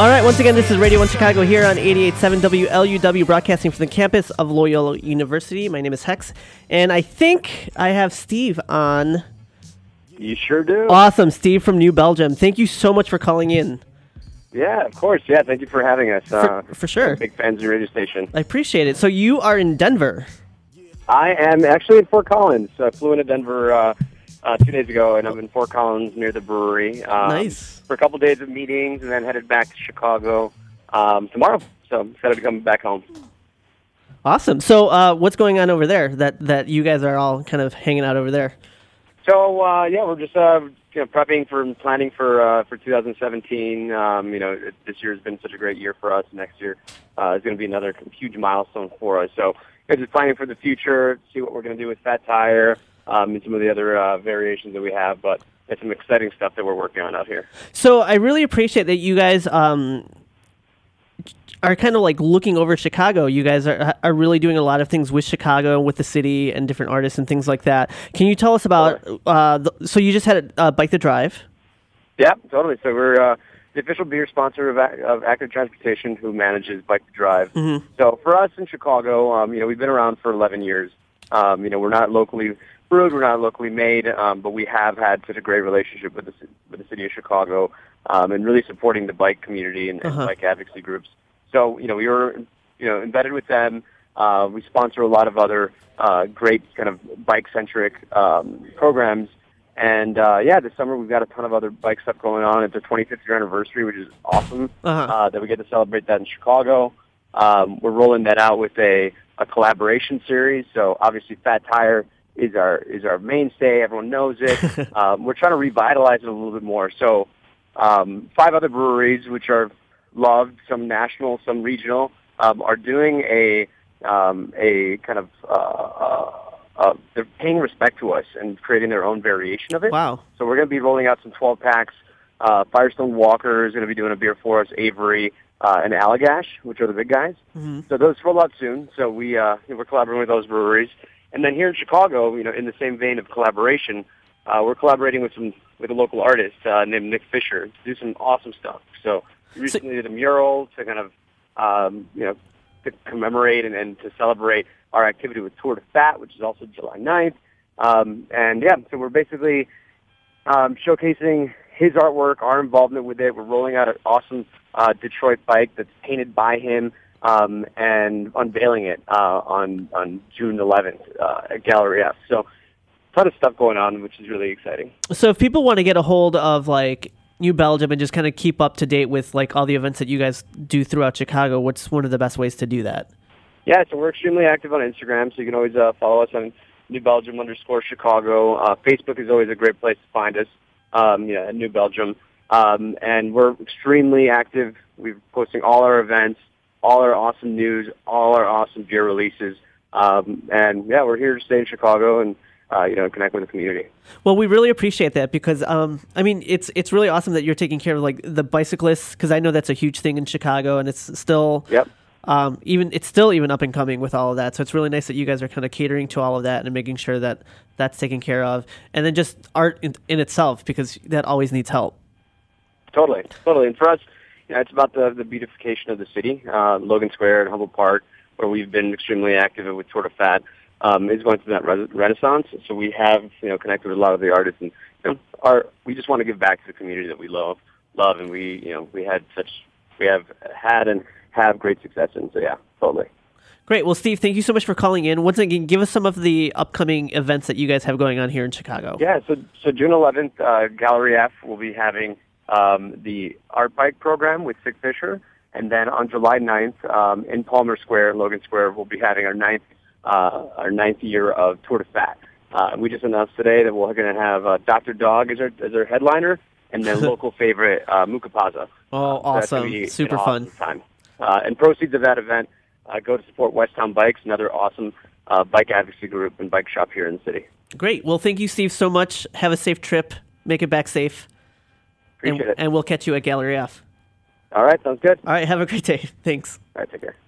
once again, this is Radio 1 Chicago here on 88.7 WLUW, broadcasting from the campus of Loyola University. My name is Hex, and I think I have Steve on. You sure do. Awesome, Steve from New Belgium. Thank you so much for calling in. Yeah, of course. Yeah, thank you for having us. For, for sure. Big fans of your radio station. I appreciate it. So you are in Denver. I am actually in Fort Collins. I flew into Denver uh, uh, two days ago, and I'm in Fort Collins near the brewery. Um, Nice. For a couple days of meetings, and then headed back to Chicago um, tomorrow. So I'm excited to come back home. Awesome. So uh, what's going on over there that, that you guys are all kind of hanging out over there? So uh, yeah, we're just uh, you know, prepping for planning for uh, for 2017. Um, you know, it, this year has been such a great year for us. Next year uh, is going to be another huge milestone for us. So you know, just planning for the future, see what we're going to do with Fat Tire um, and some of the other uh, variations that we have. But it's some exciting stuff that we're working on out here. So I really appreciate that you guys um, are kind of like looking over Chicago. You guys are are really doing a lot of things with Chicago, with the city, and different artists and things like that. Can you tell us about? Uh, the, so you just had a uh, bike the drive. Yeah, totally. So we're uh, the official beer sponsor of, of Active Transportation, who manages Bike the Drive. Mhm. So for us in Chicago, um, you know, we've been around for 11 years. Um, you know, we're not locally brewed, we're not locally made, um, but we have had such a great relationship with the with the city of Chicago, um, and really supporting the bike community and, and Uh-huh. bike advocacy groups. So you know, we were you know embedded with them. Uh, we sponsor a lot of other uh, great kind of bike centric um, programs. And uh, yeah, this summer we've got a ton of other bike stuff going on. It's our 25th year anniversary, which is awesome Uh-huh. uh, that we get to celebrate that in Chicago. Um, we're rolling that out with a, a collaboration series. So obviously, Fat Tire is our is our mainstay. Everyone knows it. um, we're trying to revitalize it a little bit more. So um, five other breweries, which are loved, some national, some regional, um, are doing a um, a kind of uh, uh, uh, they're paying respect to us and creating their own variation of it. Wow. So we're going to be rolling out some 12 packs. Uh, Firestone Walker is going to be doing a beer for us. Avery uh, and Allagash, which are the big guys. Mhm. So those roll out soon. So we uh, we're collaborating with those breweries. And then here in Chicago, you know, in the same vein of collaboration, uh, we're collaborating with some with a local artist uh, named Nick Fisher to do some awesome stuff. So we recently did a mural to kind of um, you know to commemorate and, and to celebrate our activity with Tour de Fat, which is also July 9th. Um, and yeah, so we're basically um, showcasing his artwork, our involvement with it. We're rolling out an awesome uh, Detroit bike that's painted by him um, and unveiling it uh, on on June 11th uh, at Gallery F. So, a ton of stuff going on, which is really exciting. So if people want to get a hold of like New Belgium and just kind of keep up to date with like all the events that you guys do throughout Chicago, what's one of the best ways to do that? Yeah, so we're extremely active on Instagram, so you can always uh, follow us on New Belgium underscore Chicago. Uh, Facebook is always a great place to find us, um, yeah, at New Belgium. Um, and we're extremely active. We're posting all our events, all our awesome news, all our awesome beer releases. Um, and yeah, we're here to stay in Chicago and, uh, you know, connect with the community. Well, we really appreciate that because um, I mean it's it's really awesome that you're taking care of like the bicyclists because I know that's a huge thing in Chicago and it's still Yep. Um, even it's still even up and coming with all of that. So it's really nice that you guys are kind of catering to all of that and making sure that that's taken care of, and then just art in, in itself because that always needs help. Totally, totally. And for us, you know, it's about the, the beautification of the city. Uh, Logan Square and Humboldt Park, where we've been extremely active with Tour de Fat, um, is going through that re- renaissance. So we have, you know, connected with a lot of the artists, and you know, our we just want to give back to the community that we love, love, and we, you know, we had such, we have had and have great success in. So yeah, totally. Great. Well, Steve, thank you so much for calling in. Once again, give us some of the upcoming events that you guys have going on here in Chicago. Yeah, so so June 11th, uh, Gallery F will be having um, the art bike program with Sick Fisher, and then on July 9th um, in Palmer Square, Logan Square, we'll be having our ninth uh, our ninth year of Tour de Fat. Uh, we just announced today that we're going to have uh, Dr. Dog as our as our headliner, and then local favorite uh, Mucca Pazza. Oh, Uh, so awesome. Super awesome fun. Time. Uh, and proceeds of that event uh, go to support West Town Bikes, another awesome uh, bike advocacy group and bike shop here in the city. Great. Well, thank you, Steve, so much. Have a safe trip. Make it back safe. Appreciate and, it. and we'll catch you at Gallery F. All right, sounds good. All right. Have a great day. Thanks. All right,